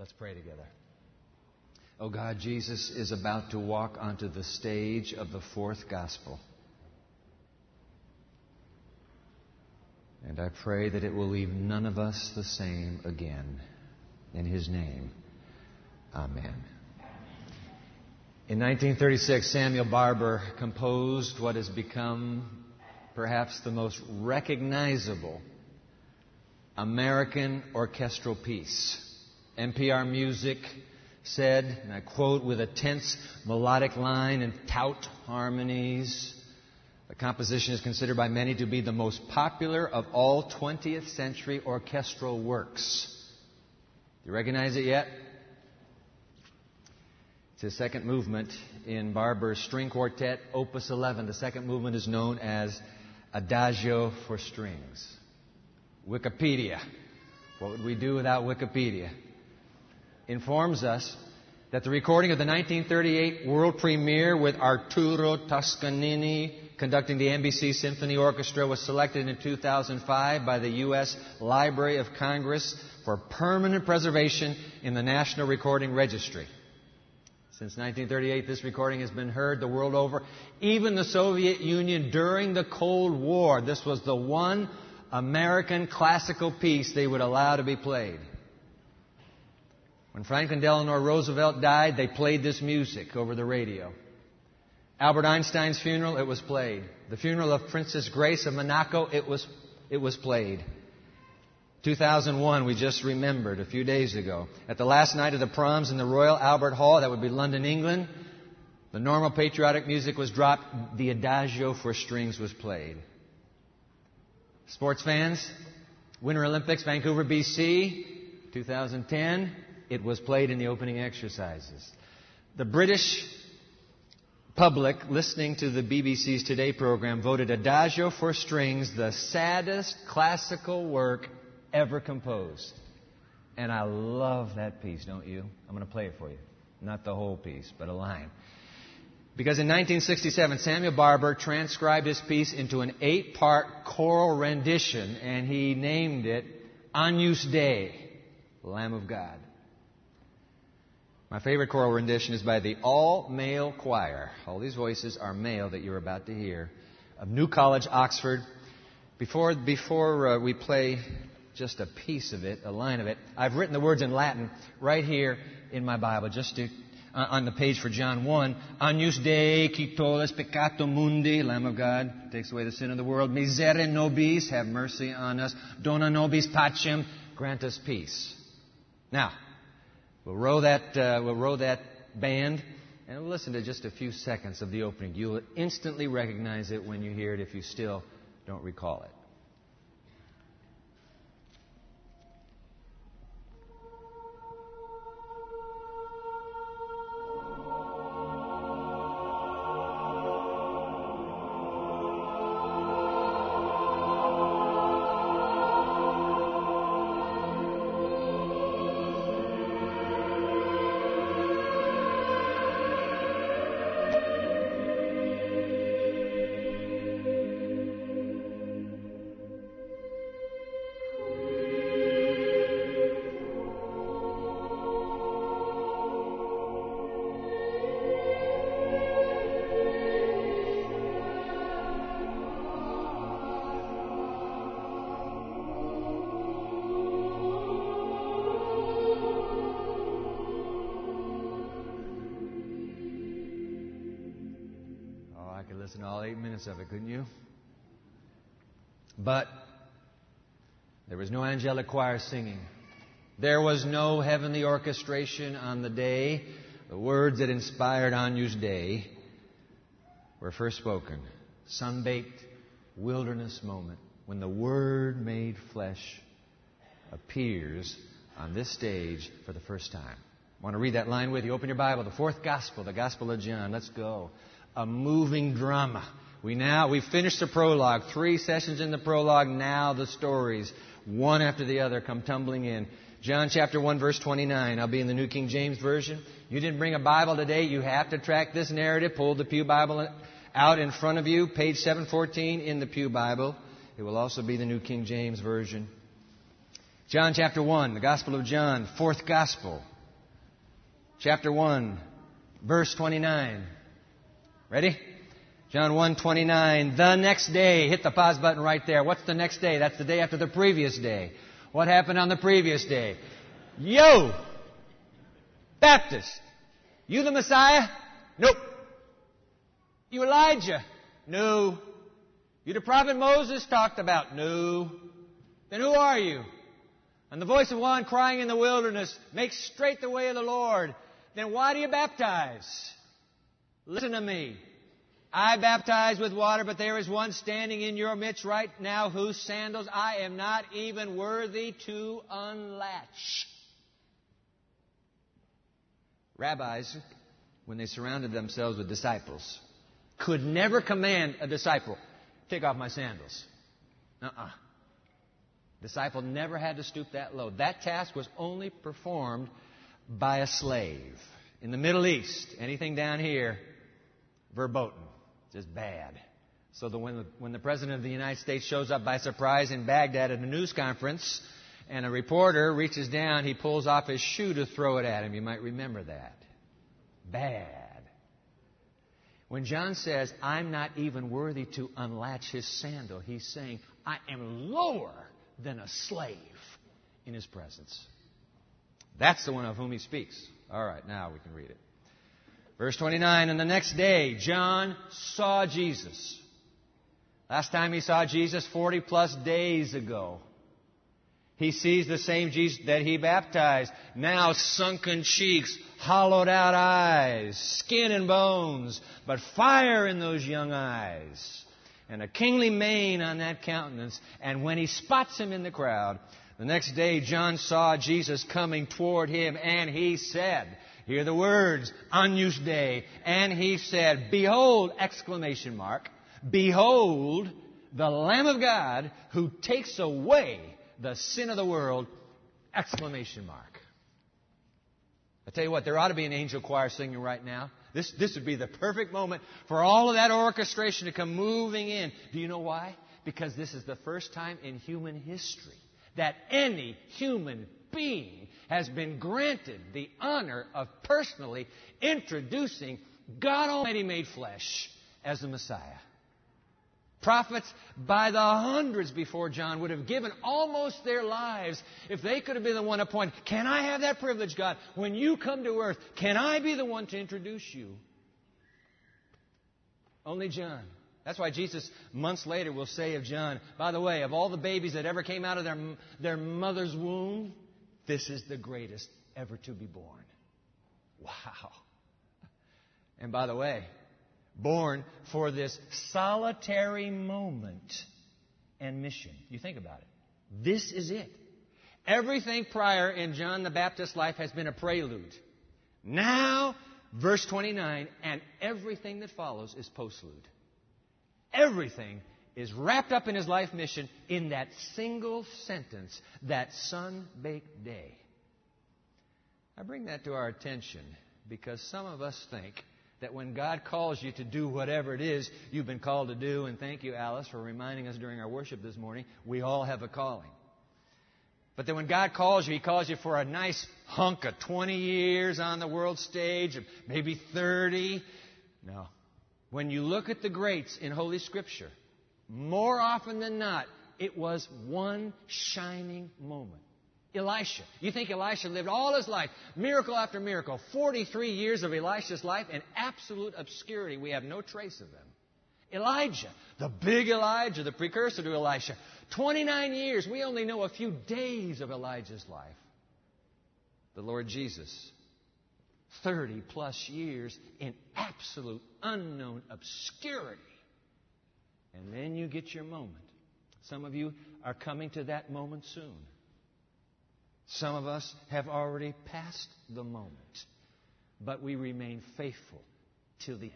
Let's pray together. Oh God, Jesus is about to walk onto the stage of the fourth gospel. And I pray that it will leave none of us the same again. In His name, Amen. In 1936, Samuel Barber composed what has become perhaps the most recognizable American orchestral piece. NPR Music said, and I quote, with a tense melodic line and taut harmonies, the composition is considered by many to be the most popular of all 20th century orchestral works. Do you recognize it yet? It's his second movement in Barber's string quartet, Opus 11. The second movement is known as Adagio for Strings. Wikipedia. What would we do without Wikipedia? Informs us that the recording of the 1938 world premiere with Arturo Toscanini conducting the NBC Symphony Orchestra was selected in 2005 by the U.S. Library of Congress for permanent preservation in the National Recording Registry. Since 1938, this recording has been heard the world over. Even the Soviet Union during the Cold War, this was the one American classical piece they would allow to be played. When Franklin Delano Roosevelt died, they played this music over the radio. Albert Einstein's funeral, it was played. The funeral of Princess Grace of Monaco, it was, it was played. 2001, we just remembered a few days ago. At the last night of the proms in the Royal Albert Hall, that would be London, England, the normal patriotic music was dropped. The Adagio for strings was played. Sports fans, Winter Olympics, Vancouver, BC, 2010, it was played in the opening exercises. The British public listening to the BBC's Today program voted Adagio for Strings the saddest classical work ever composed. And I love that piece, don't you? I'm going to play it for you. Not the whole piece, but a line. Because in 1967, Samuel Barber transcribed his piece into an eight part choral rendition, and he named it Agnus Dei, Lamb of God. My favorite choral rendition is by the all male choir. All these voices are male that you're about to hear of New College, Oxford. Before, before uh, we play just a piece of it, a line of it. I've written the words in Latin right here in my Bible, just to, uh, on the page for John 1. Agnus Dei, qui tollis peccato mundi, Lamb of God, takes away the sin of the world. Misere nobis, have mercy on us. Dona nobis pacem, grant us peace. Now, we'll row that, uh, we'll row that band, and we'll listen to just a few seconds of the opening. You'll instantly recognize it when you hear it if you still don't recall it. Of it, couldn't you? But there was no angelic choir singing. There was no heavenly orchestration on the day. The words that inspired Agnus Dei were first spoken. Sun-baked wilderness moment when the Word made flesh appears on this stage for the first time. I want to read that line with you. Open your Bible, the fourth gospel, the Gospel of John. Let's go a moving drama. We now, we've finished the prologue, three sessions in the prologue, now the stories, one after the other, come tumbling in. John chapter 1 verse 29. I'll be in the New King James Version. You didn't bring a Bible today. You have to track this narrative. Pull the Pew Bible out in front of you. Page 714 in the Pew Bible. It will also be the New King James Version. John chapter 1, the Gospel of John, fourth Gospel. chapter 1, verse 29. Ready? John 1:29, The next day. Hit the pause button right there. What's the next day? That's the day after the previous day. What happened on the previous day? Yo! Baptist. You the Messiah? Nope. You Elijah? No. You the prophet Moses talked about? No. Then who are you? And the voice of one crying in the wilderness, make straight the way of the Lord. Then why do you baptize? Listen to me. I baptize with water, but there is one standing in your midst right now whose sandals I am not even worthy to unlatch. Rabbis, when they surrounded themselves with disciples, could never command a disciple, take off my sandals. Uh-uh. Disciple never had to stoop that low. That task was only performed by a slave. In the Middle East, anything down here, verboten, just bad. So that when the, when the President of the United States shows up by surprise in Baghdad at a news conference, and a reporter reaches down, he pulls off his shoe to throw it at him. You might remember that. Bad. When John says, I'm not even worthy to unlatch his sandal, he's saying, I am lower than a slave in his presence. That's the one of whom he speaks. All right, now we can read it. Verse 29 And the next day, John saw Jesus. Last time he saw Jesus, 40 plus days ago. He sees the same Jesus that he baptized. Now sunken cheeks, hollowed out eyes, skin and bones, but fire in those young eyes and a kingly mane on that countenance. And when he spots him in the crowd, the next day John saw Jesus coming toward him, and he said, Hear the words, Agnus Dei, and he said, Behold, exclamation mark, behold, the Lamb of God who takes away the sin of the world, exclamation mark. I tell you what, there ought to be an angel choir singing right now. This, this would be the perfect moment for all of that orchestration to come moving in. Do you know why? Because this is the first time in human history that any human being has been granted the honor of personally introducing God Almighty made flesh as the Messiah. Prophets by the hundreds before John would have given almost their lives if they could have been the one appointed. Can I have that privilege, God? When you come to earth, can I be the one to introduce you? Only John. That's why Jesus, months later, will say of John, by the way, of all the babies that ever came out of their, their mother's womb, this is the greatest ever to be born. Wow. And by the way, born for this solitary moment and mission. You think about it. This is it. Everything prior in John the Baptist's life has been a prelude. Now, verse 29, and everything that follows is postlude. Everything is wrapped up in his life mission in that single sentence, that sun baked day. I bring that to our attention because some of us think that when God calls you to do whatever it is you've been called to do, and thank you, Alice, for reminding us during our worship this morning, we all have a calling. But then when God calls you, He calls you for a nice hunk of 20 years on the world stage, maybe 30. No. When you look at the greats in Holy Scripture, more often than not, it was one shining moment. Elisha. You think Elisha lived all his life, miracle after miracle, 43 years of Elisha's life in absolute obscurity. We have no trace of them. Elijah, the big Elijah, the precursor to Elisha, 29 years. We only know a few days of Elijah's life. The Lord Jesus, 30 plus years in absolute unknown obscurity. And then you get your moment. Some of you are coming to that moment soon. Some of us have already passed the moment, but we remain faithful till the end.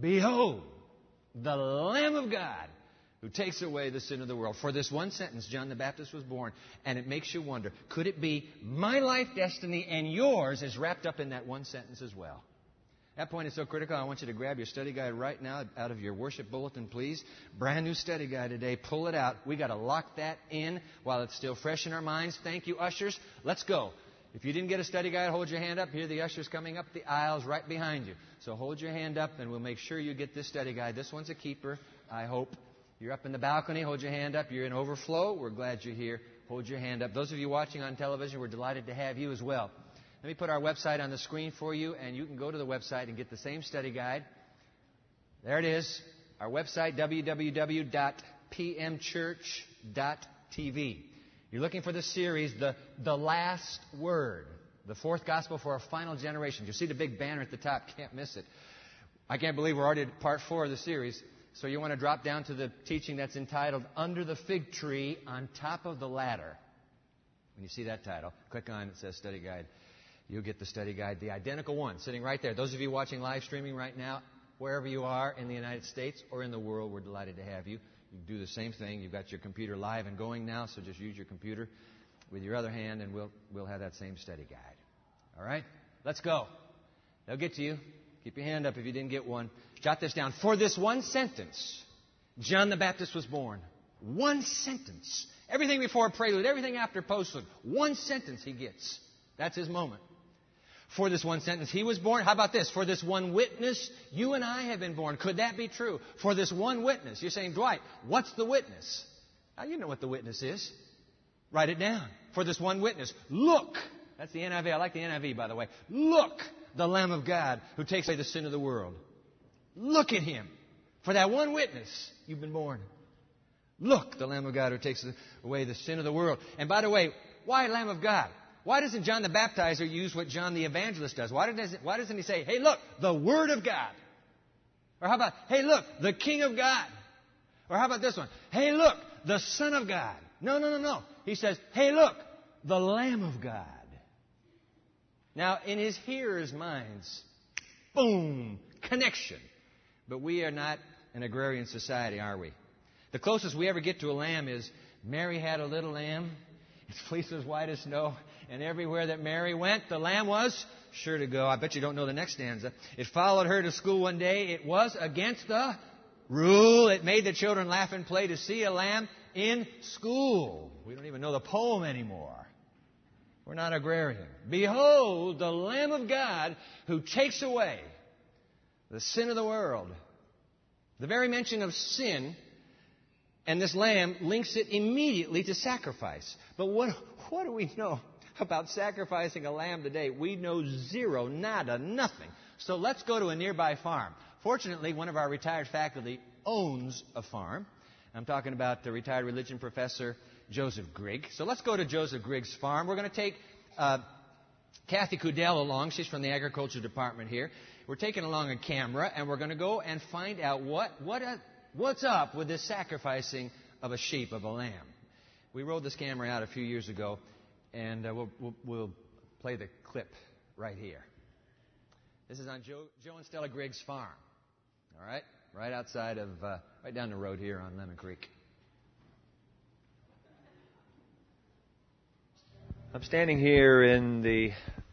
Behold, the Lamb of God who takes away the sin of the world. For this one sentence, John the Baptist was born, and it makes you wonder could it be my life destiny and yours is wrapped up in that one sentence as well? That point is so critical. I want you to grab your study guide right now out of your worship bulletin, please. Brand new study guide today. Pull it out. We got to lock that in while it's still fresh in our minds. Thank you, ushers. Let's go. If you didn't get a study guide, hold your hand up. Here, the ushers coming up the aisles right behind you. So hold your hand up, and we'll make sure you get this study guide. This one's a keeper, I hope. You're up in the balcony, hold your hand up. You're in overflow, we're glad you're here. Hold your hand up. Those of you watching on television, we're delighted to have you as well. Let me put our website on the screen for you, and you can go to the website and get the same study guide. There it is. Our website, www.pmchurch.tv. You're looking for the series, the, the Last Word, the fourth gospel for our final generation. You see the big banner at the top, can't miss it. I can't believe we're already at part four of the series. So you want to drop down to the teaching that's entitled Under the Fig Tree on Top of the Ladder. When you see that title, click on it says study guide. You'll get the study guide, the identical one, sitting right there. Those of you watching live streaming right now, wherever you are in the United States or in the world, we're delighted to have you. You do the same thing. You've got your computer live and going now, so just use your computer with your other hand, and we'll, we'll have that same study guide. All right? Let's go. They'll get to you. Keep your hand up if you didn't get one. Jot this down. For this one sentence, John the Baptist was born. One sentence. Everything before prelude, everything after postlude. One sentence he gets. That's his moment. For this one sentence, he was born. How about this? For this one witness, you and I have been born. Could that be true? For this one witness. You're saying, Dwight, what's the witness? Now, you know what the witness is. Write it down. For this one witness, look. That's the NIV. I like the NIV, by the way. Look, the Lamb of God who takes away the sin of the world. Look at him. For that one witness, you've been born. Look, the Lamb of God who takes away the sin of the world. And by the way, why Lamb of God? Why doesn't John the Baptizer use what John the Evangelist does? Why doesn't, why doesn't he say, hey, look, the Word of God? Or how about, hey, look, the King of God? Or how about this one? Hey, look, the Son of God. No, no, no, no. He says, hey, look, the Lamb of God. Now, in his hearers' minds, boom, connection. But we are not an agrarian society, are we? The closest we ever get to a lamb is Mary had a little lamb, its fleece was white as snow, and everywhere that Mary went, the lamb was sure to go. I bet you don't know the next stanza. It followed her to school one day. It was against the rule. It made the children laugh and play to see a lamb in school. We don't even know the poem anymore. We're not agrarian. Behold, the Lamb of God who takes away the sin of the world. The very mention of sin and this lamb links it immediately to sacrifice. But what, what do we know about sacrificing a lamb today? We know zero, nada, nothing. So let's go to a nearby farm. Fortunately, one of our retired faculty owns a farm. I'm talking about the retired religion professor Joseph Grigg. So let's go to Joseph Grigg's farm. We're going to take uh, Kathy Kudell along. She's from the agriculture department here. We're taking along a camera, and we're going to go and find out what, what a, what's up with this sacrificing of a sheep, of a lamb. We rolled this camera out a few years ago, and uh, we'll, we'll, we'll, play the clip right here. This is on Joe, Joe and Stella Grigg's farm. All right? Right outside of, uh, right down the road here on Lemon Creek. I'm standing here in the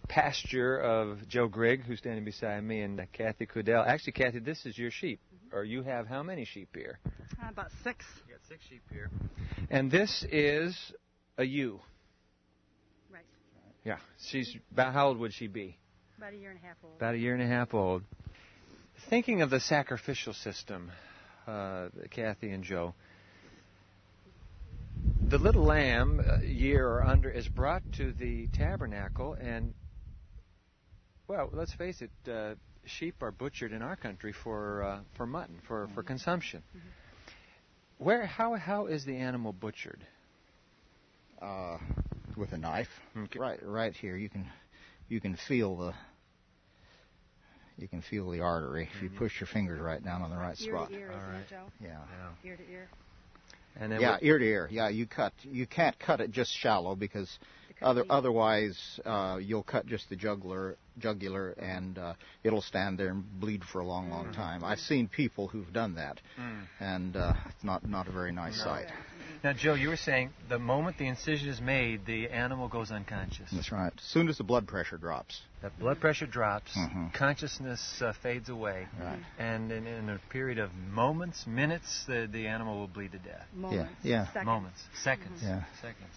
pasture of Joe Grigg, who's standing beside me, and uh, Kathy Kudell. Actually, Kathy, this is your sheep. Mm-hmm. Or you have how many sheep here? Uh, about six. You got six sheep here. And this is a ewe. Right. Yeah. She's about how old would she be? About a year and a half old. About a year and a half old. Thinking of the sacrificial system, uh, Kathy and Joe, the little lamb, a year or under, is brought to the tabernacle, and well, let's face it, uh, sheep are butchered in our country for uh, for mutton, for for consumption. Mm-hmm. Where how how is the animal butchered? Uh, with a knife, okay. right right here. You can you can feel the you can feel the artery if you mm-hmm. push your fingers right down on the right ear spot. To ear, All right. Joe? Yeah. yeah. Ear to ear. And then yeah, ear to ear. Yeah, you cut. You can't cut it just shallow because other, otherwise uh, you'll cut just the jugular, jugular, and uh, it'll stand there and bleed for a long, long mm. time. I've seen people who've done that, mm. and uh, it's not not a very nice no. sight. Now, Joe, you were saying the moment the incision is made, the animal goes unconscious. That's right. As soon as the blood pressure drops. That blood pressure drops, mm-hmm. consciousness uh, fades away, right. and in, in, a period of moments, minutes, the, the animal will bleed to death. Moments. Yeah. yeah. Seconds. Moments. Seconds. Mm-hmm. Yeah. Seconds.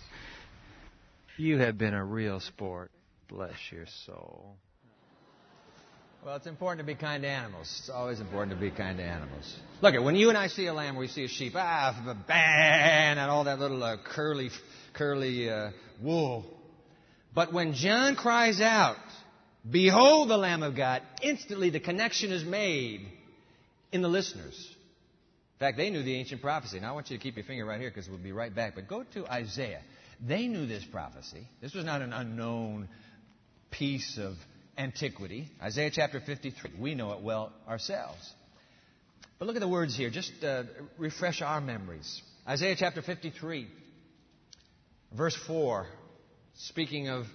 You have been a real sport. Bless your soul. Well, it's important to be kind to animals. It's always important to be kind to animals. Look, at when you and I see a lamb, we see a sheep, ah, bang, and all that little uh, curly, curly uh, wool. But when John cries out, "Behold the Lamb of God!" instantly the connection is made in the listeners. In fact, they knew the ancient prophecy. Now I want you to keep your finger right here because we'll be right back. But go to Isaiah. They knew this prophecy. This was not an unknown piece of antiquity. Isaiah chapter 53. We know it well ourselves. But look at the words here. Just uh, refresh our memories. Isaiah chapter 53, verse 4, speaking of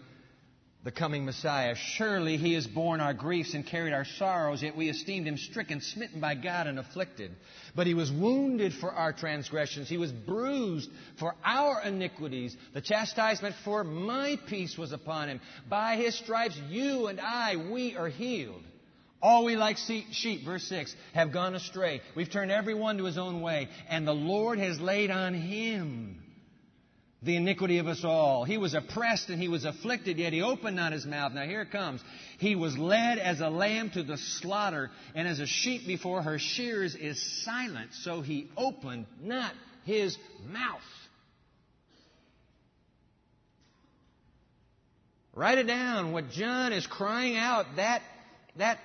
the coming Messiah. Surely he has borne our griefs and carried our sorrows, yet we esteemed him stricken, smitten by God, and afflicted. But he was wounded for our transgressions, he was bruised for our iniquities. The chastisement for my peace was upon him. By his stripes, you and I, we are healed. All we like sheep, verse 6, have gone astray. We've turned everyone to his own way, and the Lord has laid on him the iniquity of us all. He was oppressed and he was afflicted, yet he opened not his mouth. Now here it comes. He was led as a lamb to the slaughter, and as a sheep before her shears is silent, so he opened not his mouth. Write it down. What John is crying out that, that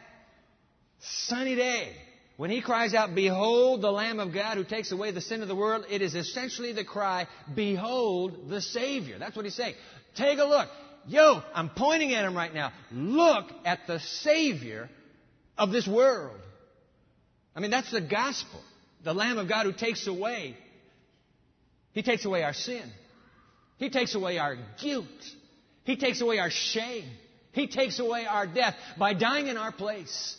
sunny day. When he cries out, Behold the Lamb of God who takes away the sin of the world, it is essentially the cry, Behold the Savior. That's what he's saying. Take a look. Yo, I'm pointing at him right now. Look at the Savior of this world. I mean, that's the gospel. The Lamb of God who takes away. He takes away our sin. He takes away our guilt. He takes away our shame. He takes away our death by dying in our place.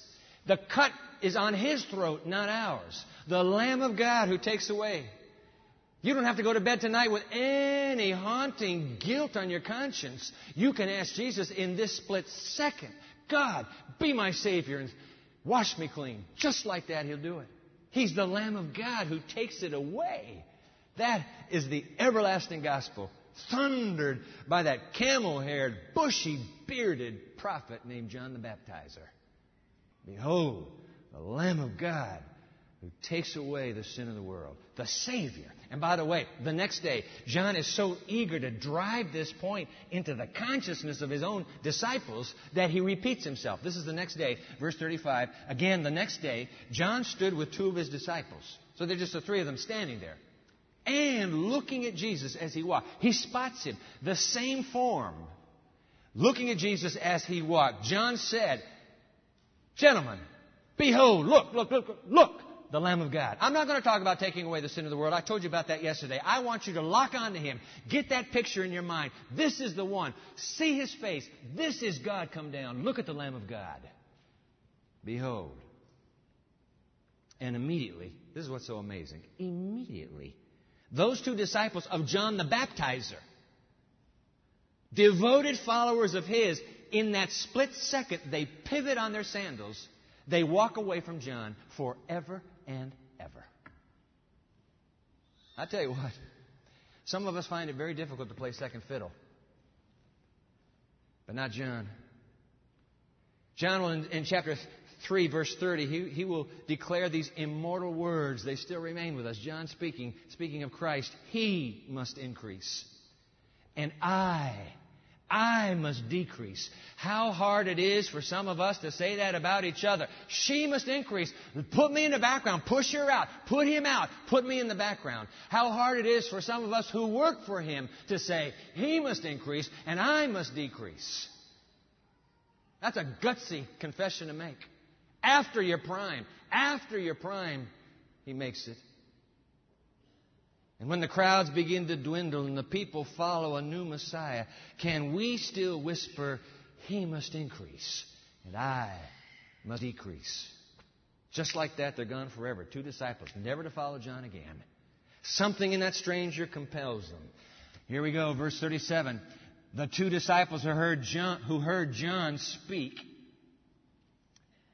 The cut is on His throat, not ours. The Lamb of God who takes away. You don't have to go to bed tonight with any haunting guilt on your conscience. You can ask Jesus in this split second, God, be my Savior and wash me clean. Just like that, He'll do it. He's the Lamb of God who takes it away. That is the everlasting gospel, thundered by that camel haired, bushy bearded prophet named John the Baptizer. Behold, the Lamb of God who takes away the sin of the world, the Savior. And by the way, the next day, John is so eager to drive this point into the consciousness of his own disciples that he repeats himself. This is the next day, verse 35. Again, the next day, John stood with two of his disciples. So they're just the three of them standing there. And looking at Jesus as he walked, he spots him, the same form. Looking at Jesus as he walked, John said, Gentlemen, behold, look, look, look, look, the Lamb of God. I'm not going to talk about taking away the sin of the world. I told you about that yesterday. I want you to lock onto Him. Get that picture in your mind. This is the one. See His face. This is God come down. Look at the Lamb of God. Behold. And immediately, this is what's so amazing. Immediately, those two disciples of John the Baptizer, devoted followers of His, in that split second, they pivot on their sandals. They walk away from John forever and ever. I tell you what, some of us find it very difficult to play second fiddle. But not John. John will, in, in chapter 3, verse 30, he, he will declare these immortal words. They still remain with us. John speaking, speaking of Christ, He must increase. And I I must decrease. How hard it is for some of us to say that about each other. She must increase. Put me in the background. Push her out. Put him out. Put me in the background. How hard it is for some of us who work for him to say, he must increase and I must decrease. That's a gutsy confession to make. After your prime, after your prime, he makes it. And when the crowds begin to dwindle and the people follow a new Messiah, can we still whisper, He must increase and I must decrease? Just like that, they're gone forever. Two disciples, never to follow John again. Something in that stranger compels them. Here we go, verse 37. The two disciples who heard John, who heard John speak,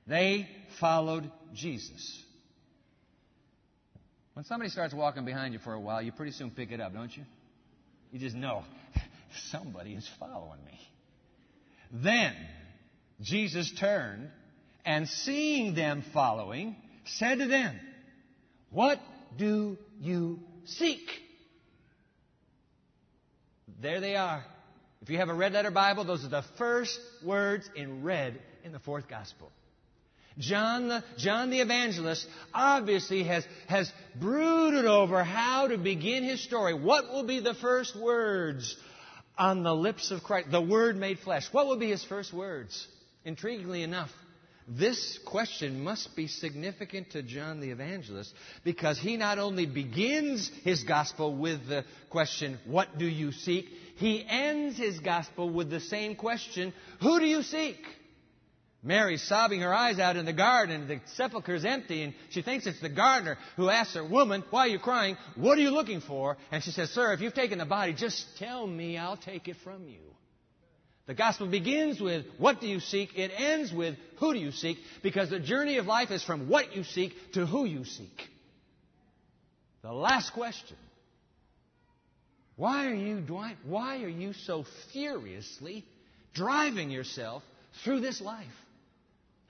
they followed Jesus. When somebody starts walking behind you for a while, you pretty soon pick it up, don't you? You just know somebody is following me. Then Jesus turned and seeing them following, said to them, What do you seek? There they are. If you have a red letter Bible, those are the first words in red in the fourth gospel. John the, John the evangelist obviously has, has brooded over how to begin his story. What will be the first words on the lips of Christ? The Word made flesh. What will be his first words? Intriguingly enough, this question must be significant to John the Evangelist because he not only begins his gospel with the question, What do you seek? He ends his gospel with the same question, Who do you seek? Mary's sobbing her eyes out in the garden. The sepulchre is empty, and she thinks it's the gardener who asks her, Woman, why are you crying? What are you looking for? And she says, Sir, if you've taken the body, just tell me, I'll take it from you. The gospel begins with, What do you seek? It ends with, Who do you seek? Because the journey of life is from what you seek to who you seek. The last question Why are you, why are you so furiously driving yourself through this life?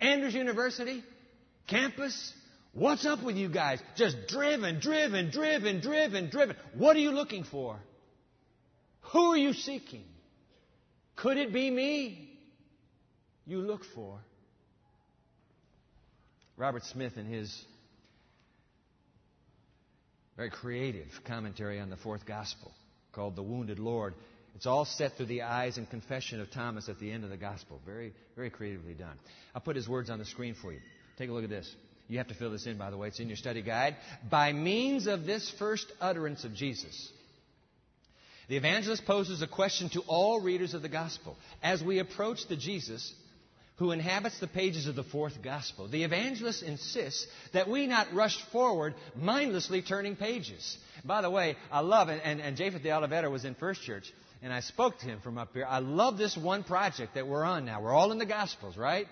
Andrews University, campus, what's up with you guys? Just driven, driven, driven, driven, driven. What are you looking for? Who are you seeking? Could it be me you look for? Robert Smith, in his very creative commentary on the fourth gospel called The Wounded Lord, it's all set through the eyes and confession of Thomas at the end of the gospel. Very, very creatively done. I'll put his words on the screen for you. Take a look at this. You have to fill this in, by the way. It's in your study guide. By means of this first utterance of Jesus, the evangelist poses a question to all readers of the gospel. As we approach the Jesus who inhabits the pages of the fourth gospel, the evangelist insists that we not rush forward mindlessly turning pages. By the way, I love it, and, and Japhet de Oliveira was in First Church, and I spoke to him from up here. I love this one project that we're on now. We're all in the Gospels, right?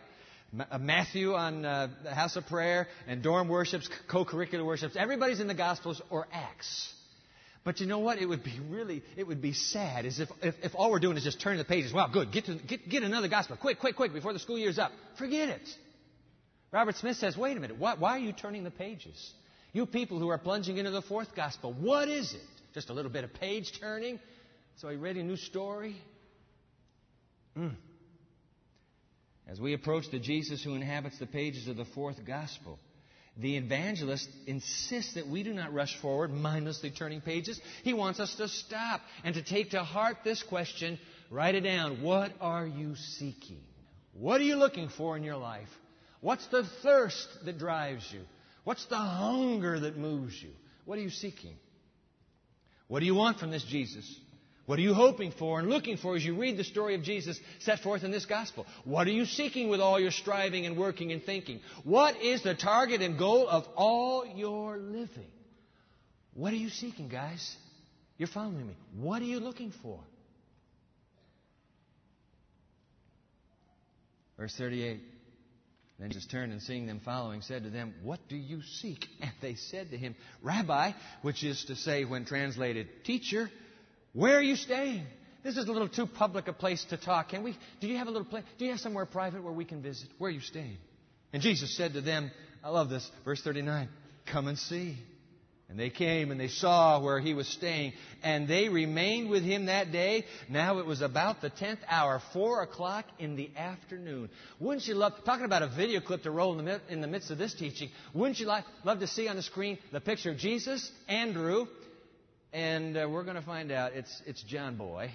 Uh, Matthew on uh, the House of Prayer and dorm worships, co-curricular worships. Everybody's in the Gospels or Acts. But you know what? It would be really, it would be sad as if, if, if all we're doing is just turning the pages. Wow, good. Get, to, get, get another gospel. Quick, quick, quick, before the school year's up. Forget it. Robert Smith says, wait a minute. Why, why are you turning the pages? You people who are plunging into the fourth gospel, what is it? Just a little bit of page turning? So are read? A new story? Mm. As we approach the Jesus who inhabits the pages of the fourth gospel, the evangelist insists that we do not rush forward, mindlessly turning pages. He wants us to stop and to take to heart this question. Write it down. What are you seeking? What are you looking for in your life? What's the thirst that drives you? What's the hunger that moves you? What are you seeking? What do you want from this Jesus? What are you hoping for and looking for as you read the story of Jesus set forth in this gospel? What are you seeking with all your striving and working and thinking? What is the target and goal of all your living? What are you seeking, guys? You're following me. What are you looking for? Verse 38. Then Jesus turned and seeing them following, said to them, What do you seek? And they said to him, Rabbi, which is to say, when translated, Teacher, where are you staying? This is a little too public a place to talk. Can we? Do you have a little place? Do you have somewhere private where we can visit? Where are you staying? And Jesus said to them, I love this, verse 39, come and see. And they came and they saw where he was staying, and they remained with him that day. Now it was about the tenth hour, four o'clock in the afternoon. Wouldn't you love, talking about a video clip to roll in the, midst of this teaching, wouldn't you love to see on the screen the picture of Jesus, Andrew, and uh, we're going to find out it's, it's John Boy.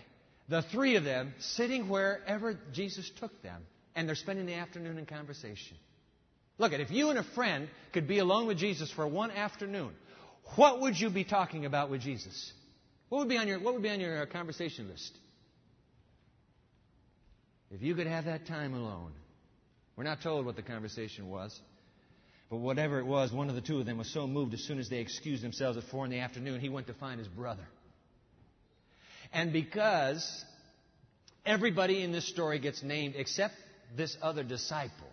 The three of them sitting wherever Jesus took them, and they're spending the afternoon in conversation. Look at if you and a friend could be alone with Jesus for one afternoon, what would you be talking about with Jesus? What would be on your What would be on your uh, conversation list? If you could have that time alone, we're not told what the conversation was. But whatever it was, one of the two of them was so moved as soon as they excused themselves at four in the afternoon, he went to find his brother. And because everybody in this story gets named except this other disciple,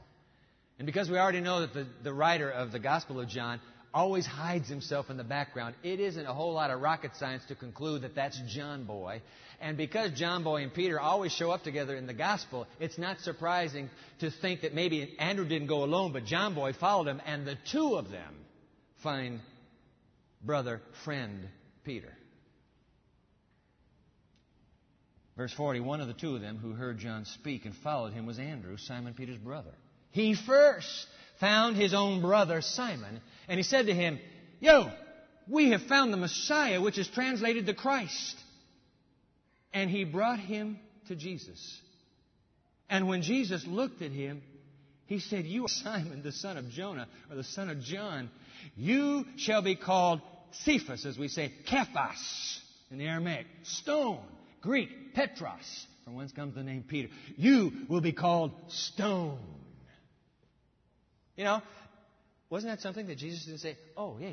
and because we already know that the, the writer of the Gospel of John always hides himself in the background. It isn't a whole lot of rocket science to conclude that that's John Boy. And because John Boy and Peter always show up together in the gospel, it's not surprising to think that maybe Andrew didn't go alone, but John Boy followed him, and the two of them find brother, friend Peter. Verse 40 One of the two of them who heard John speak and followed him was Andrew, Simon Peter's brother. He first found his own brother Simon, and he said to him, Yo, we have found the Messiah, which is translated the Christ. And he brought him to Jesus. And when Jesus looked at him, he said, You are Simon, the son of Jonah, or the son of John. You shall be called Cephas, as we say, Kephas in the Aramaic, stone. Greek, Petros, from whence comes the name Peter. You will be called stone. You know, wasn't that something that Jesus didn't say, oh, yeah,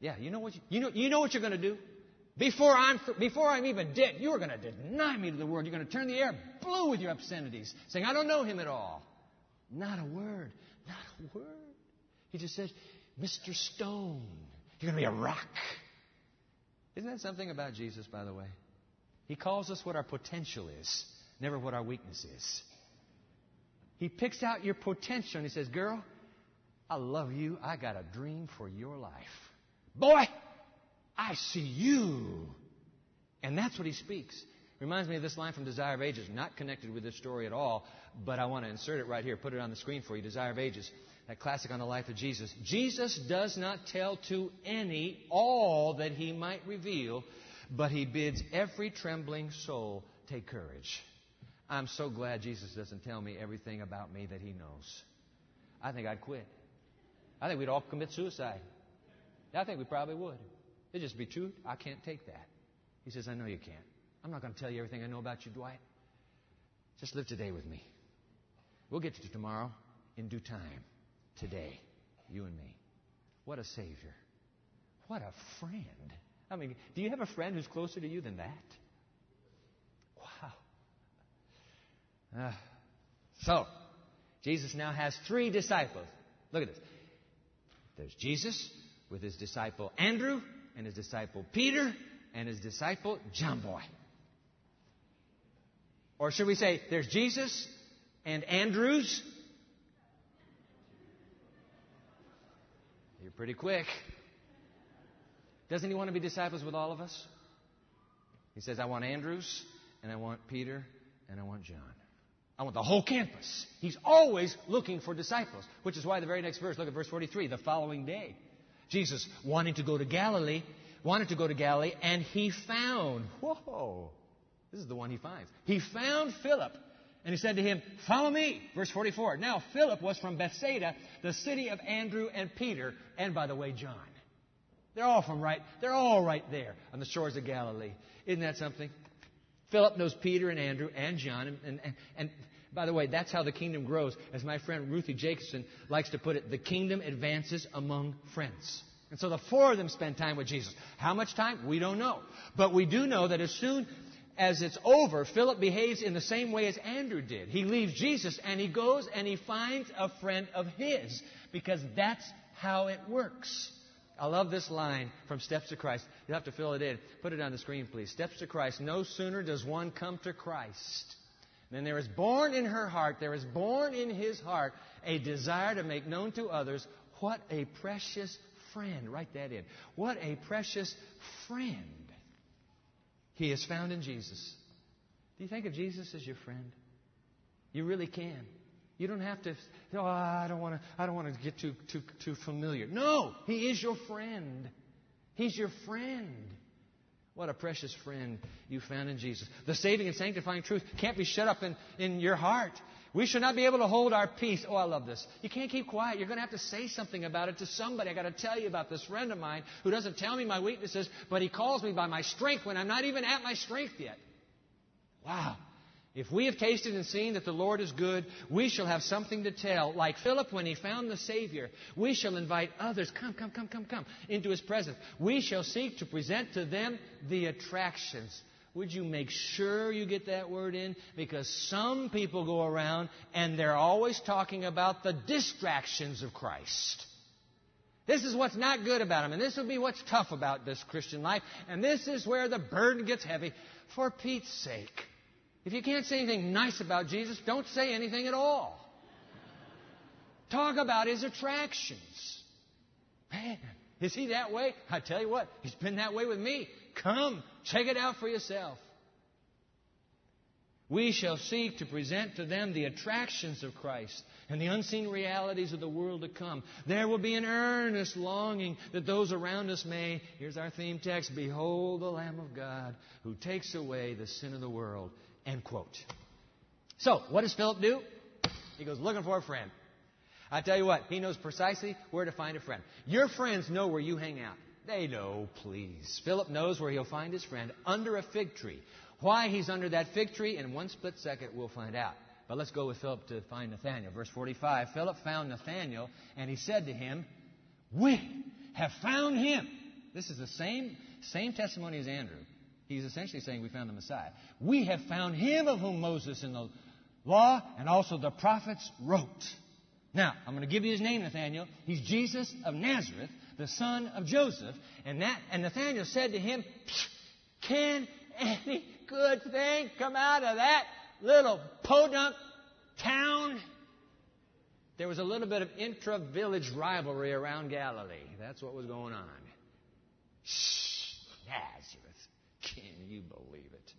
yeah, you know what you, you know, you know what you're going to do? Before I'm, before I'm even dead, you are going to deny me to the world. You're going to turn the air blue with your obscenities, saying, I don't know him at all. Not a word. Not a word. He just says, Mr. Stone, you're going to be a rock. Isn't that something about Jesus, by the way? He calls us what our potential is, never what our weakness is. He picks out your potential and he says, Girl, I love you. I got a dream for your life. Boy, I see you. And that's what he speaks. Reminds me of this line from Desire of Ages, not connected with this story at all, but I want to insert it right here, put it on the screen for you. Desire of Ages, that classic on the life of Jesus. Jesus does not tell to any all that he might reveal, but he bids every trembling soul take courage. I'm so glad Jesus doesn't tell me everything about me that he knows. I think I'd quit. I think we'd all commit suicide. I think we probably would. It'd just be true. I can't take that. He says, I know you can't. I'm not going to tell you everything I know about you, Dwight. Just live today with me. We'll get to tomorrow in due time. Today, you and me. What a Savior. What a friend. I mean, do you have a friend who's closer to you than that? Wow. Uh, so, Jesus now has three disciples. Look at this. There's Jesus with his disciple Andrew and his disciple Peter and his disciple John Boy. Or should we say, there's Jesus and Andrews? You're pretty quick. Doesn't he want to be disciples with all of us? He says, I want Andrews, and I want Peter, and I want John. I want the whole campus. He's always looking for disciples, which is why the very next verse, look at verse 43, the following day. Jesus wanting to go to Galilee, wanted to go to Galilee, and he found, whoa, this is the one he finds. He found Philip, and he said to him, Follow me. Verse 44. Now, Philip was from Bethsaida, the city of Andrew and Peter, and by the way, John. They're all from right, they're all right there on the shores of Galilee. Isn't that something? Philip knows Peter and Andrew and John. And, and, and, by the way, that's how the kingdom grows. As my friend Ruthie Jacobsen likes to put it, the kingdom advances among friends. And so the four of them spend time with Jesus. How much time? We don't know. But we do know that as soon as it's over, Philip behaves in the same way as Andrew did. He leaves Jesus and he goes and he finds a friend of his because that's how it works. I love this line from Steps to Christ. You'll have to fill it in. Put it on the screen, please. Steps to Christ. No sooner does one come to Christ than there is born in her heart, there is born in his heart a desire to make known to others what a precious friend. Write that in. What a precious friend he has found in Jesus. Do you think of Jesus as your friend? You really can. You don't have to, oh, I don't want to, I don't want to get too, too, too familiar. No, He is your friend. He's your friend. What a precious friend you found in Jesus. The saving and sanctifying truth can't be shut up in, in your heart. We should not be able to hold our peace. Oh, I love this. You can't keep quiet. You're going to have to say something about it to somebody. I got to tell you about this friend of mine who doesn't tell me my weaknesses, but he calls me by my strength when I'm not even at my strength yet. Wow. If we have tasted and seen that the Lord is good, we shall have something to tell. Like Philip when he found the Savior, we shall invite others, come, come, come, come, come, into his presence. We shall seek to present to them the attractions. Would you make sure you get that word in? Because some people go around and they're always talking about the distractions of Christ. This is what's not good about him, and this will be what's tough about this Christian life, and this is where the burden gets heavy. For Pete's sake, if you can't say anything nice about Jesus, don't say anything at all. Talk about his attractions. Man, is he that way? I tell you what, he's been that way with me. Come, check it out for yourself. We shall seek to present to them the attractions of Christ and the unseen realities of the world to come. There will be an earnest longing that those around us may, here's our theme text, behold the Lamb of God who takes away the sin of the world. End quote. So, what does Philip do? He goes looking for a friend. I tell you what, he knows precisely where to find a friend. Your friends know where you hang out. They know, please. Philip knows where he'll find his friend under a fig tree. Why he's under that fig tree in one split second, we'll find out. But let's go with Philip to find Nathanael. Verse 45 Philip found Nathanael, and he said to him, We have found him. This is the same, same testimony as Andrew. He's essentially saying we found the Messiah. We have found him of whom Moses in the law and also the prophets wrote. Now, I'm going to give you his name, Nathanael. He's Jesus of Nazareth, the son of Joseph. And, that, and Nathanael said to him, Can any good thing come out of that little podunk town? There was a little bit of intra village rivalry around Galilee. That's what was going on. Shh, Nazareth. Can you believe it?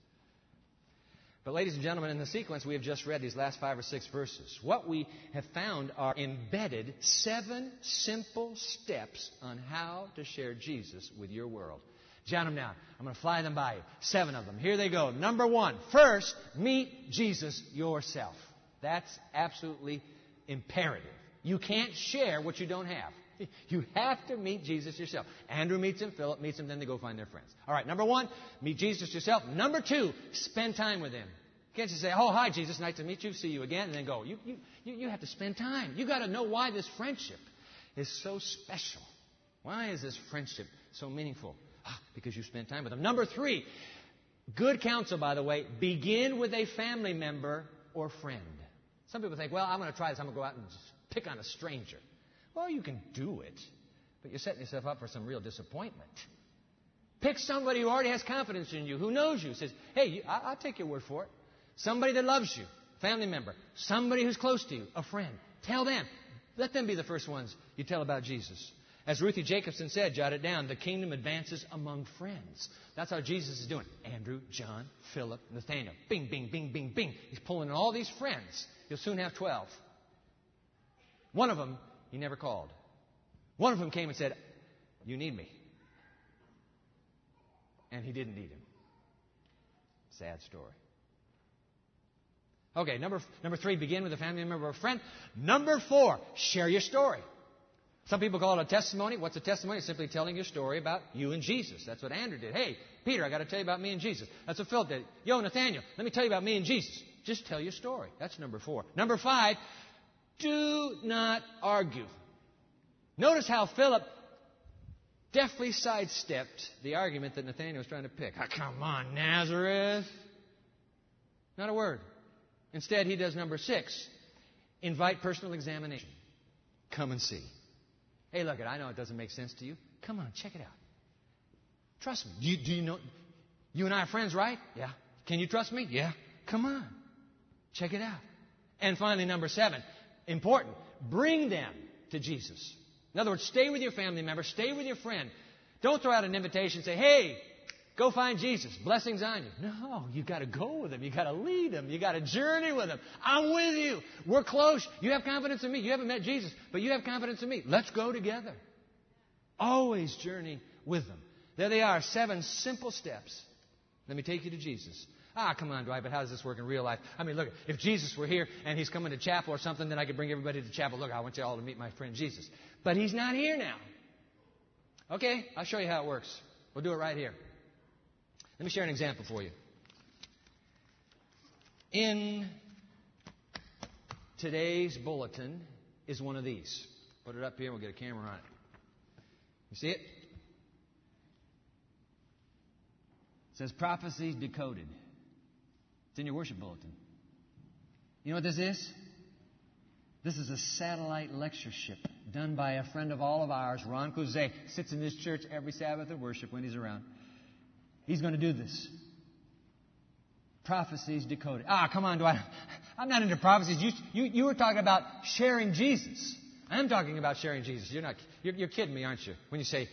But, ladies and gentlemen, in the sequence we have just read, these last five or six verses, what we have found are embedded seven simple steps on how to share Jesus with your world. Jot them down. I'm going to fly them by you. Seven of them. Here they go. Number one, first, meet Jesus yourself. That's absolutely imperative. You can't share what you don't have. You have to meet Jesus yourself. Andrew meets him, Philip meets him, then they go find their friends. All right, number one, meet Jesus yourself. Number two, spend time with him. Can't you say, oh, hi, Jesus, nice to meet you, see you again, and then go. You, you, you have to spend time. You've got to know why this friendship is so special. Why is this friendship so meaningful? Ah, because you spent time with them. Number three, good counsel, by the way, begin with a family member or friend. Some people think, well, I'm going to try this. I'm going to go out and just pick on a stranger. Well, you can do it, but you're setting yourself up for some real disappointment. Pick somebody who already has confidence in you, who knows you, says, hey, I'll take your word for it. Somebody that loves you, family member, somebody who's close to you, a friend. Tell them. Let them be the first ones you tell about Jesus. As Ruthie Jacobsen said, jot it down, the kingdom advances among friends. That's how Jesus is doing. Andrew, John, Philip, Nathaniel. Bing, bing, bing, bing, bing. He's pulling in all these friends. He'll soon have 12. One of them he never called. One of them came and said, You need me. And he didn't need him. Sad story. Okay, number, number three, begin with a family member or a friend. Number four, share your story. Some people call it a testimony. What's a testimony? It's simply telling your story about you and Jesus. That's what Andrew did. Hey, Peter, I got to tell you about me and Jesus. That's what Phil did. Yo, Nathaniel, let me tell you about me and Jesus. Just tell your story. That's number four. Number five, do not argue. Notice how Philip deftly sidestepped the argument that Nathaniel was trying to pick. Oh, come on, Nazareth. Not a word. Instead, he does number six invite personal examination. Come and see. Hey, look. I know it doesn't make sense to you. Come on, check it out. Trust me. Do you, do you know? You and I are friends, right? Yeah. Can you trust me? Yeah. Come on. Check it out. And finally, number seven, important, bring them to Jesus. In other words, stay with your family member, stay with your friend. Don't throw out an invitation and say, hey, go find Jesus. Blessings on you. No, you got to go with him. You got to lead him. You got to journey with him. I'm with you. We're close. You have confidence in me. You haven't met Jesus, but you have confidence in me. Let's go together. Always journey with them. There they are, seven simple steps. Let me take you to Jesus. Ah, come on, Dwight, but how does this work in real life? I mean, look, if Jesus were here and he's coming to chapel or something, then I could bring everybody to chapel. Look, I want you all to meet my friend Jesus. But he's not here now. Okay, I'll show you how it works. We'll do it right here. Let me share an example for you. In today's bulletin is one of these. Put it up here, we'll get a camera on it. You see it? It says prophecies decoded. It's in your worship bulletin. You know what this is? This is a satellite lectureship done by a friend of all of ours, Ron Clouzet, sits in this church every Sabbath of worship when he's around. He's going to do this. Prophecies decoded. Ah, come on, Dwight. I'm not into prophecies. You, you, you were talking about sharing Jesus. I'm talking about sharing Jesus. You're not, you're, you're kidding me, aren't you? When you say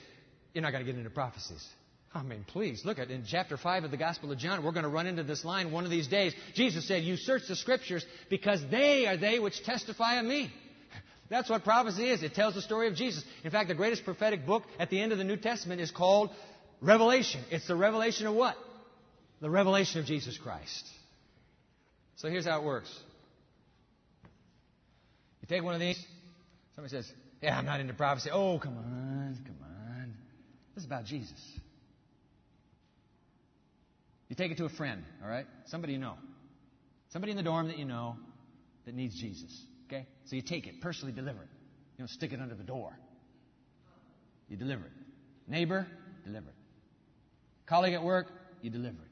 you're not going to get into prophecies. I mean, please look at in chapter 5 of the Gospel of John, we're going to run into this line one of these days. Jesus said, You search the scriptures because they are they which testify of me. That's what prophecy is. It tells the story of Jesus. In fact, the greatest prophetic book at the end of the New Testament is called Revelation. It's the revelation of what? The revelation of Jesus Christ. So here's how it works. You take one of these, somebody says, Yeah, I'm not into prophecy. Oh, come on, come on. This is about Jesus. You take it to a friend, all right? Somebody you know. Somebody in the dorm that you know that needs Jesus. Okay? So you take it, personally deliver it. You don't stick it under the door. You deliver it. Neighbor, deliver it. Colleague at work, you deliver it.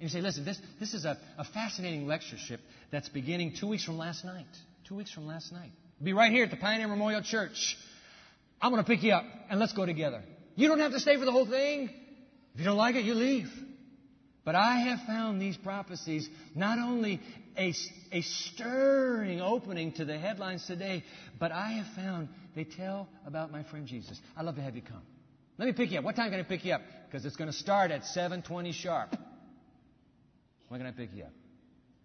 And you say, listen, this, this is a, a fascinating lectureship that's beginning two weeks from last night. Two weeks from last night. Be right here at the Pioneer Memorial Church. I'm going to pick you up and let's go together. You don't have to stay for the whole thing. If you don't like it, you leave. But I have found these prophecies not only a, a stirring opening to the headlines today, but I have found they tell about my friend Jesus. I'd love to have you come. Let me pick you up. What time can I pick you up? Because it's going to start at 7:20 sharp. When can I pick you up?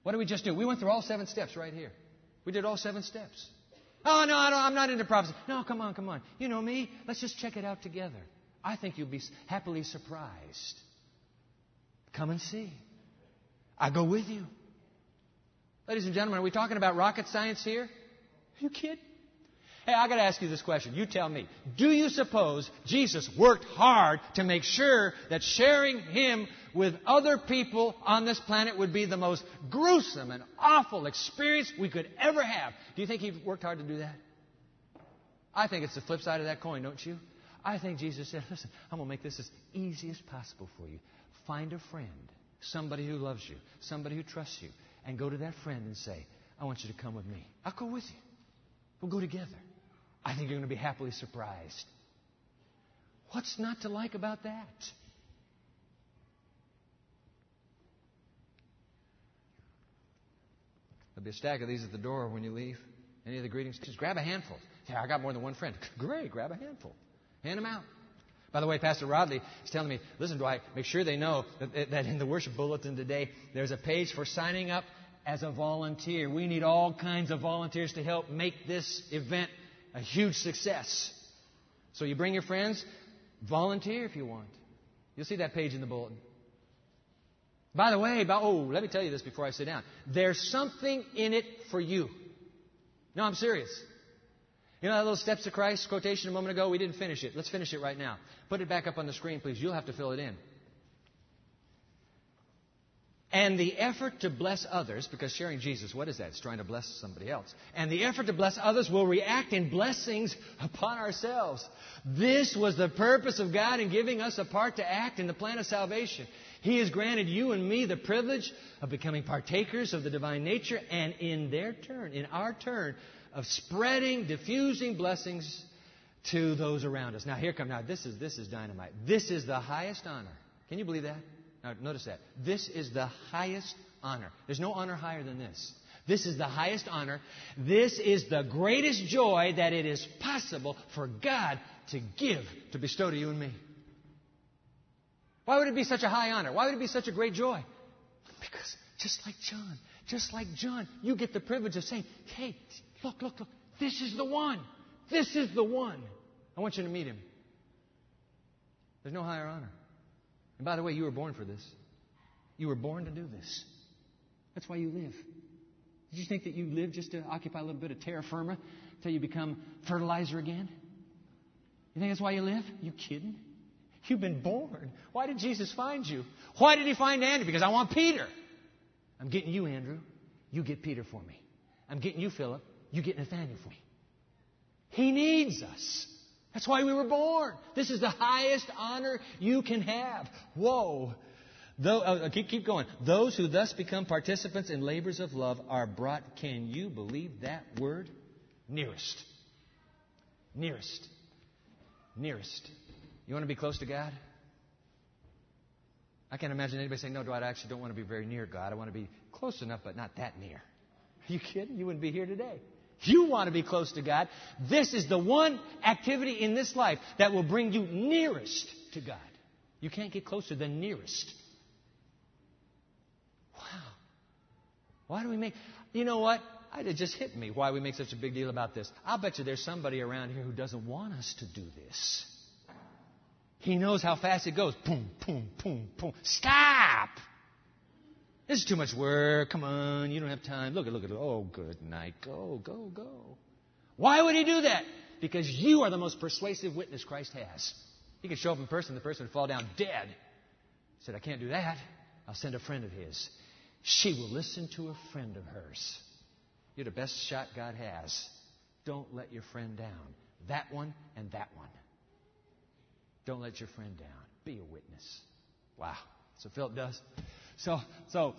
What did we just do? We went through all seven steps right here. We did all seven steps. Oh no, I am not into prophecy. No, come on, come on. You know me. Let's just check it out together. I think you'll be happily surprised. Come and see. I go with you. Ladies and gentlemen, are we talking about rocket science here? Are you kidding? Hey, I got to ask you this question. You tell me. Do you suppose Jesus worked hard to make sure that sharing him with other people on this planet would be the most gruesome and awful experience we could ever have? Do you think he worked hard to do that? I think it's the flip side of that coin, don't you? I think Jesus said, listen, I'm going to make this as easy as possible for you. Find a friend, somebody who loves you, somebody who trusts you, and go to that friend and say, I want you to come with me. I'll go with you. We'll go together. I think you're going to be happily surprised. What's not to like about that? There'll be a stack of these at the door when you leave. Any of the greetings? Just grab a handful. Yeah, I got more than one friend. Great, grab a handful. Hand them out. By the way, Pastor Rodley is telling me, listen, Dwight, make sure they know that, that in the worship bulletin today, there's a page for signing up as a volunteer. We need all kinds of volunteers to help make this event a huge success. So you bring your friends, volunteer if you want. You'll see that page in the bulletin. By the way, oh, let me tell you this before I sit down. There's something in it for you. No, I'm serious. You know little Steps of Christ quotation a moment ago? We didn't finish it. Let's finish it right now. Put it back up on the screen, please. You'll have to fill it in. And the effort to bless others, because sharing Jesus, what is that? It's trying to bless somebody else. And the effort to bless others will react in blessings upon ourselves. This was the purpose of God in giving us a part to act in the plan of salvation. He has granted you and me the privilege of becoming partakers of the divine nature, and in their turn, in our turn, of spreading, diffusing blessings to those around us. Now here come now this is this is dynamite. This is the highest honor. Can you believe that? Now, notice that. This is the highest honor. There's no honor higher than this. This is the highest honor. This is the greatest joy that it is possible for God to give, to bestow to you and me. Why would it be such a high honor? Why would it be such a great joy? Because just like John, just like John, you get the privilege of saying, hey, look, look, look, this is the one. This is the one. I want you to meet him. There's no higher honor. And by the way, you were born for this. You were born to do this. That's why you live. Did you think that you live just to occupy a little bit of terra firma until you become fertilizer again? You think that's why you live? You kidding? You've been born. Why did Jesus find you? Why did he find Andrew? Because I want Peter. I'm getting you, Andrew. You get Peter for me. I'm getting you, Philip. You get Nathaniel for me. He needs us. That's why we were born. This is the highest honor you can have. Whoa. Though, uh, keep, keep going. Those who thus become participants in labors of love are brought, can you believe that word? Nearest. Nearest. Nearest. You want to be close to God? I can't imagine anybody saying, No, Dwight, I actually don't want to be very near God. I want to be close enough, but not that near. Are you kidding? You wouldn't be here today. You want to be close to God. This is the one activity in this life that will bring you nearest to God. You can't get closer than nearest. Wow. Why do we make. You know what? It just hit me why we make such a big deal about this. I'll bet you there's somebody around here who doesn't want us to do this. He knows how fast it goes. Boom, boom, boom, boom. Stop! This is too much work. Come on, you don't have time. Look at, look at, oh, good night. Go, go, go. Why would he do that? Because you are the most persuasive witness Christ has. He could show up in person, the person would fall down dead. He said, I can't do that. I'll send a friend of his. She will listen to a friend of hers. You're the best shot God has. Don't let your friend down. That one and that one. Don't let your friend down. Be a witness. Wow. So Philip does. So, so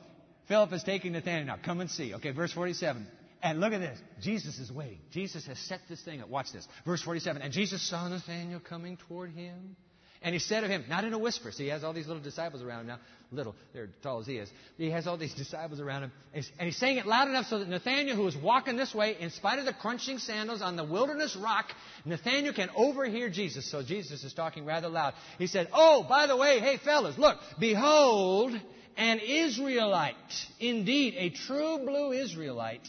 Philip is taking Nathanael. Now, come and see. Okay, verse 47. And look at this. Jesus is waiting. Jesus has set this thing up. Watch this. Verse 47. And Jesus saw Nathanael coming toward him. And he said of him, not in a whisper. See, he has all these little disciples around him now. Little, they're tall as he is. He has all these disciples around him. And he's saying it loud enough so that Nathanael, who is walking this way, in spite of the crunching sandals on the wilderness rock, Nathanael can overhear Jesus. So Jesus is talking rather loud. He said, Oh, by the way, hey fellas, look, behold, an Israelite, indeed a true blue Israelite,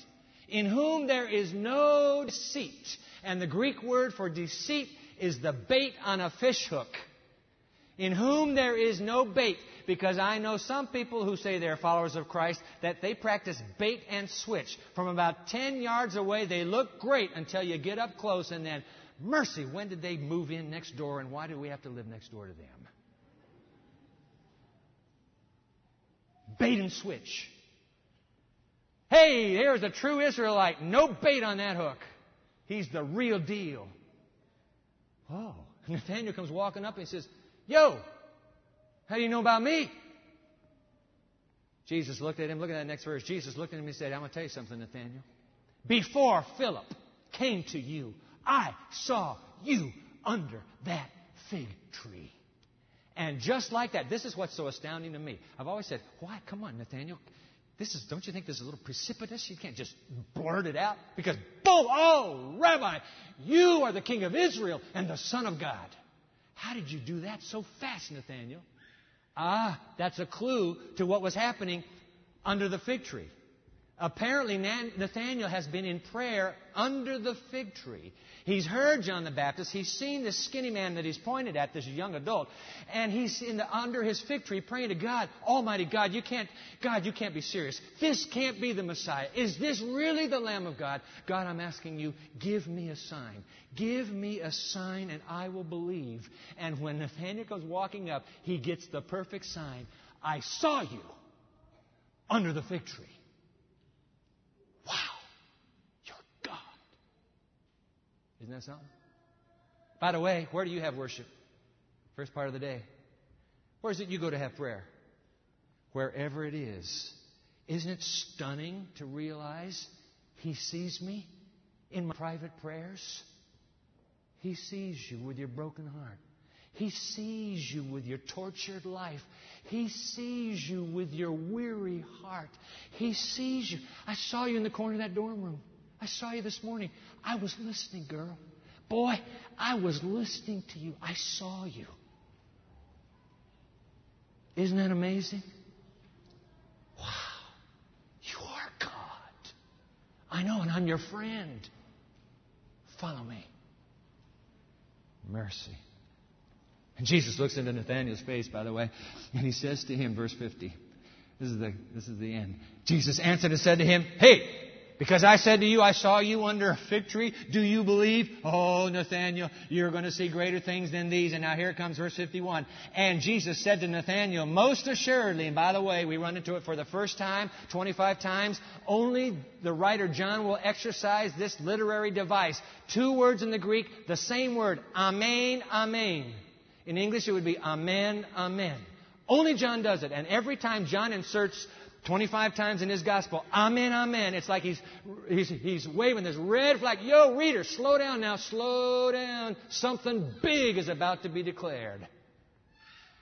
in whom there is no deceit. And the Greek word for deceit is the bait on a fish hook. In whom there is no bait, because I know some people who say they're followers of Christ that they practice bait and switch. From about 10 yards away, they look great until you get up close, and then, mercy, when did they move in next door, and why do we have to live next door to them? Bait and switch. Hey, there's a true Israelite. No bait on that hook. He's the real deal. Oh. Nathaniel comes walking up and he says, Yo, how do you know about me? Jesus looked at him. Look at that next verse. Jesus looked at him and said, I'm going to tell you something, Nathaniel. Before Philip came to you, I saw you under that fig tree. And just like that, this is what's so astounding to me. I've always said, why? Come on, Nathaniel. This is, don't you think this is a little precipitous? You can't just blurt it out because, boom, oh, Rabbi, you are the King of Israel and the Son of God. How did you do that so fast, Nathaniel? Ah, that's a clue to what was happening under the fig tree. Apparently, Nathaniel has been in prayer under the fig tree. He's heard John the Baptist. He's seen this skinny man that he's pointed at, this young adult, and he's the, under his fig tree praying to God, Almighty God, you can't, God, you can't be serious. This can't be the Messiah. Is this really the Lamb of God? God, I'm asking you, give me a sign. Give me a sign, and I will believe. And when Nathaniel goes walking up, he gets the perfect sign. I saw you under the fig tree. Isn't that something? By the way, where do you have worship? First part of the day. Where is it you go to have prayer? Wherever it is. Isn't it stunning to realize He sees me in my private prayers? He sees you with your broken heart. He sees you with your tortured life. He sees you with your weary heart. He sees you. I saw you in the corner of that dorm room. I saw you this morning. I was listening, girl. Boy, I was listening to you. I saw you. Isn't that amazing? Wow. You are God. I know, and I'm your friend. Follow me. Mercy. And Jesus looks into Nathanael's face, by the way, and he says to him, verse 50, this is the, this is the end. Jesus answered and said to him, Hey, because I said to you, I saw you under a fig tree. Do you believe? Oh, Nathanael, you're going to see greater things than these. And now here comes verse 51. And Jesus said to Nathanael, most assuredly, and by the way, we run into it for the first time, 25 times, only the writer John will exercise this literary device. Two words in the Greek, the same word, amen, amen. In English, it would be amen, amen. Only John does it. And every time John inserts 25 times in his gospel, Amen, Amen. It's like he's, he's, he's waving this red flag. Yo, reader, slow down now, slow down. Something big is about to be declared.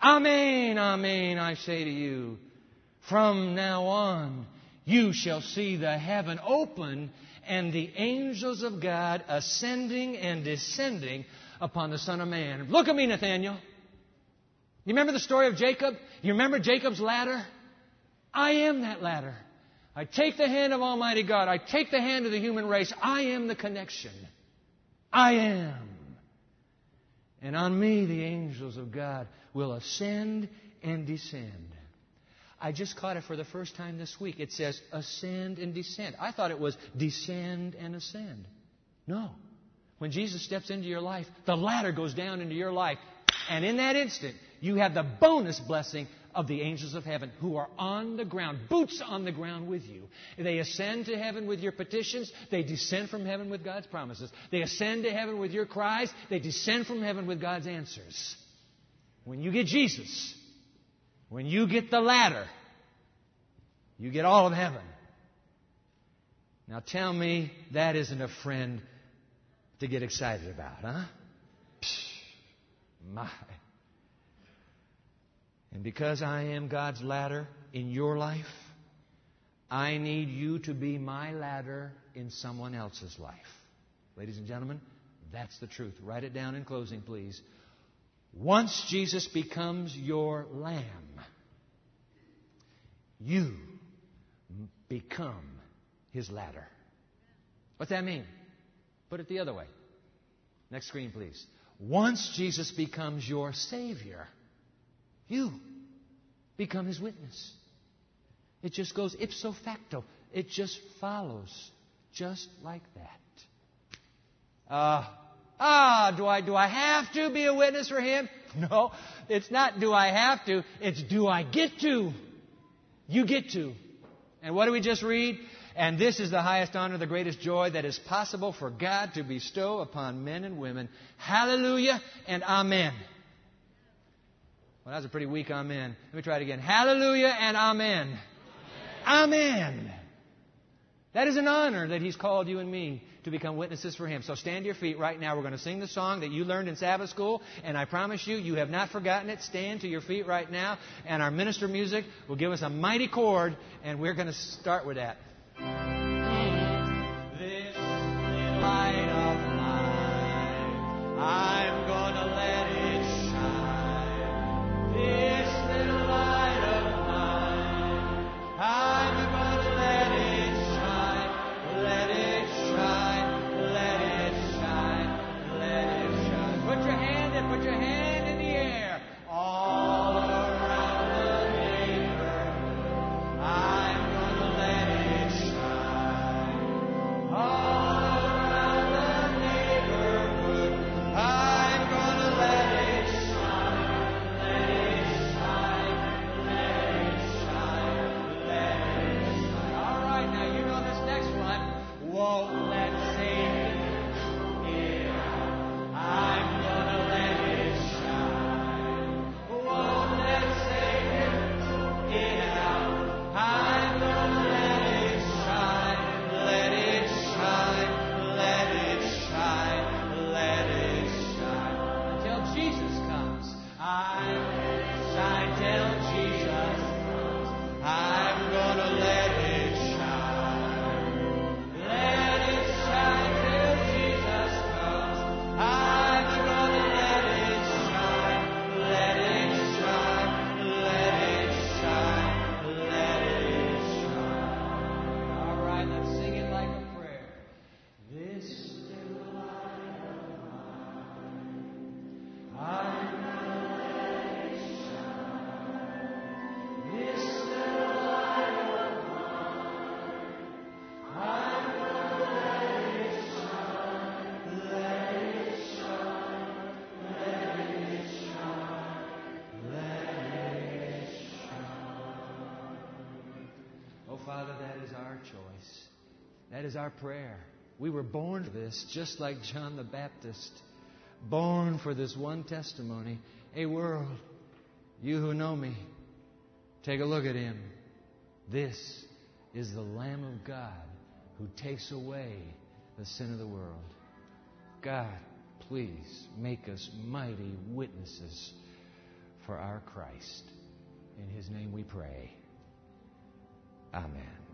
Amen, Amen, I say to you. From now on, you shall see the heaven open and the angels of God ascending and descending upon the Son of Man. Look at me, Nathaniel. You remember the story of Jacob? You remember Jacob's ladder? I am that ladder. I take the hand of Almighty God. I take the hand of the human race. I am the connection. I am. And on me, the angels of God will ascend and descend. I just caught it for the first time this week. It says ascend and descend. I thought it was descend and ascend. No. When Jesus steps into your life, the ladder goes down into your life. And in that instant, you have the bonus blessing of the angels of heaven who are on the ground, boots on the ground with you. They ascend to heaven with your petitions. They descend from heaven with God's promises. They ascend to heaven with your cries. They descend from heaven with God's answers. When you get Jesus, when you get the ladder, you get all of heaven. Now tell me that isn't a friend to get excited about, huh? Psh, my. And because I am God's ladder in your life, I need you to be my ladder in someone else's life. Ladies and gentlemen, that's the truth. Write it down in closing, please. Once Jesus becomes your lamb, you become his ladder. What's that mean? Put it the other way. Next screen, please. Once Jesus becomes your Savior, you become his witness. It just goes ipso facto. It just follows, just like that. Uh, ah, do I do I have to be a witness for him? No, it's not. Do I have to? It's do I get to? You get to. And what do we just read? And this is the highest honor, the greatest joy that is possible for God to bestow upon men and women. Hallelujah and amen. Well, that was a pretty weak amen. Let me try it again. Hallelujah and amen. Amen. amen. That is an honor that He's called you and me to become witnesses for Him. So stand to your feet right now. We're going to sing the song that you learned in Sabbath school, and I promise you, you have not forgotten it. Stand to your feet right now, and our minister music will give us a mighty chord, and we're going to start with that. Is our prayer. We were born for this, just like John the Baptist, born for this one testimony. A world, you who know me, take a look at him. This is the Lamb of God who takes away the sin of the world. God, please make us mighty witnesses for our Christ. In his name we pray. Amen.